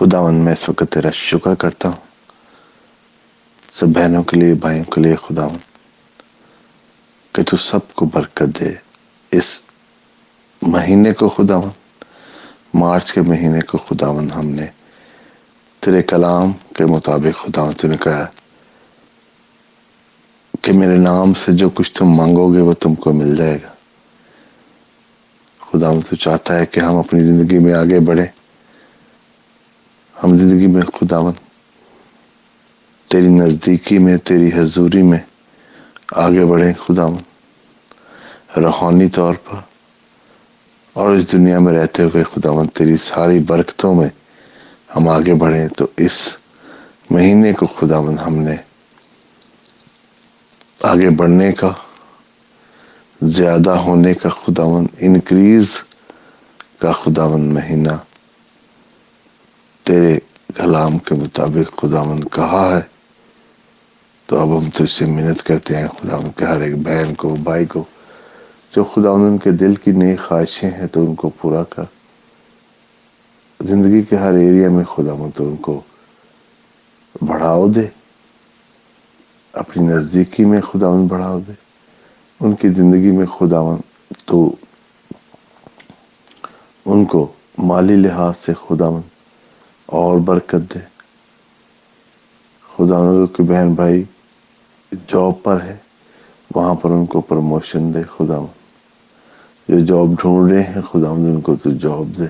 خداون میں اس وقت تیرا شکر کرتا ہوں۔ سب بہنوں کے لیے، بھائیوں کے لیے خداون کہ تو سب کو برکت دے۔ اس مہینے کو خداون مارچ کے مہینے کو خداون ہم نے تیرے کلام کے مطابق خداون تو نے کہا کہ میرے نام سے جو کچھ تم مانگو گے وہ تم کو مل جائے گا۔ خدا تو چاہتا ہے کہ ہم اپنی زندگی میں آگے بڑھیں۔ ہم زندگی میں خداون تیری نزدیکی میں، تیری حضوری میں آگے بڑھیں خداون روحانی طور پر اور اس دنیا میں رہتے ہوئے خداون تیری ساری برکتوں میں ہم آگے بڑھیں۔ تو اس مہینے کو خداون ہم نے۔ آگے بڑھنے کا، زیادہ ہونے کا خداون انکریز کا خداون مہینہ۔ تیرے کلام کے مطابق خداون کہا ہے، تو اب ہم تجھ سے محنت کرتے ہیں خداون کے ہر ایک بہن کو، بھائی کو، جو خداون ان کے دل کی نئی خواہشیں ہیں تو ان کو پورا کر۔ زندگی کے ہر ایریا میں خداون تو ان کو بڑھاؤ دے۔ اپنی نزدیکی میں خداون بڑھاؤ دے۔ ان کی زندگی میں خداون تو ان کو مالی لحاظ سے خداون اور برکت دے۔ خدا کی بہن بھائی جاب پر ہے، وہاں پر ان کو پروموشن دے خدا۔ جو جاب ڈھونڈ رہے ہیں، خدا ان کو تو جاب دے۔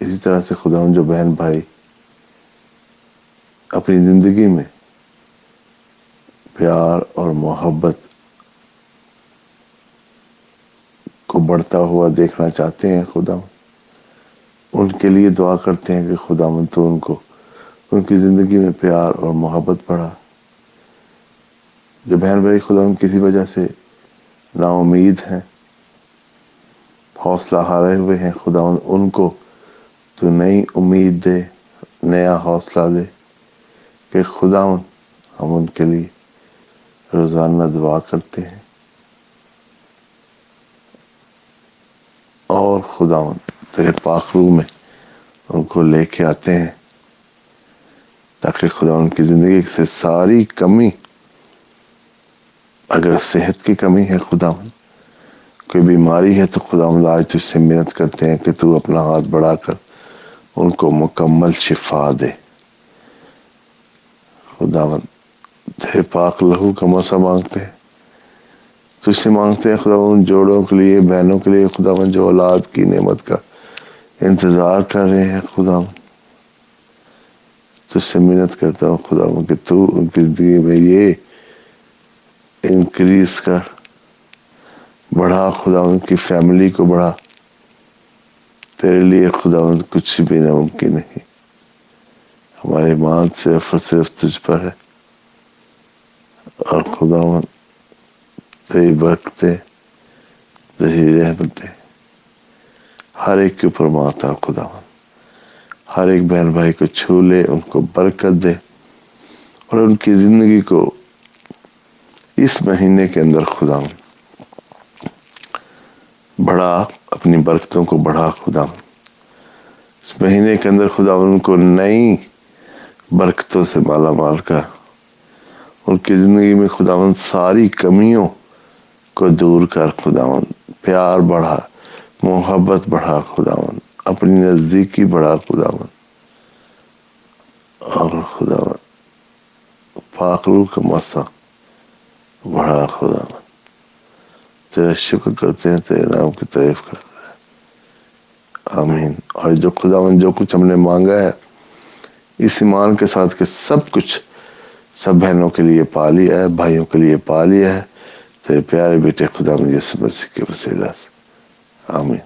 اسی طرح سے خدا جو بہن بھائی اپنی زندگی میں پیار اور محبت کو بڑھتا ہوا دیکھنا چاہتے ہیں، خدا۔ ان کے لیے دعا کرتے ہیں کہ خدا من تو ان کو ان کی زندگی میں پیار اور محبت بڑھا۔ جو بہن بھائی خدا کسی وجہ سے نا امید ہیں، حوصلہ ہارے ہوئے ہیں، خدا ان کو تو نئی امید دے، نیا حوصلہ دے کہ خدا ہم ان کے لیے روزانہ دعا کرتے ہیں۔ اور خدا تیرے پاخرو میں ان کو لے کے آتے ہیں، تاکہ خدا ان کی زندگی سے ساری کمی، اگر صحت کی کمی ہے خدا کوئی بیماری ہے تو خدا آج تجھ سے محنت کرتے ہیں کہ تو اپنا ہاتھ بڑھا کر ان کو مکمل شفا دے۔ خداون تیرے پاک لہو کا مسا مانگتے ہیں۔ تجھ سے مانگتے ہیں خدا ان جوڑوں کے لیے، بہنوں کے لیے، خدا جو اولاد کی نعمت کا انتظار کر رہے ہیں خدا تجھ سے محنت کرتا ہوں خدا کہ تو ان کی زندگی میں یہ انکریز کر، بڑھا خدا ان کی فیملی کو بڑھا۔ تیرے لیے خدا کچھ بھی ناممکن نہیں۔ ہماری مان صرف اور صرف تجھ پر ہے۔ اور خدا تیری برکتیں، تیری رحمتیں۔ ہر ایک کے اوپر ماتا خدا۔ ہر ایک بہن بھائی کو چھو لے ان کو برکت دے۔ اور ان کی زندگی کو اس مہینے کے اندر خدا۔ بڑھا، اپنی برکتوں کو بڑھا خدا۔ اس مہینے کے اندر خدا ان کو نئی برکتوں سے مالا مال کر ان کی زندگی میں خداون ساری کمیوں کو دور کر خداون پیار بڑھا۔ محبت بڑھا خداون اپنی نزدیکی بڑھا خداون اور خداون پاکرو کا مسا بڑھا خداون تیرا شکر کرتے ہیں، تیرے نام کی تعریف کرتے ہیں۔ آمین۔ اور جو خداون جو کچھ ہم نے مانگا ہے، اس ایمان کے ساتھ کہ سب کچھ سب بہنوں کے لیے پا لیا ہے، بھائیوں کے لیے پا لیا ہے۔ تیرے پیارے بیٹے خدا مجھے مسیح کے وسیلہ سے۔ آمین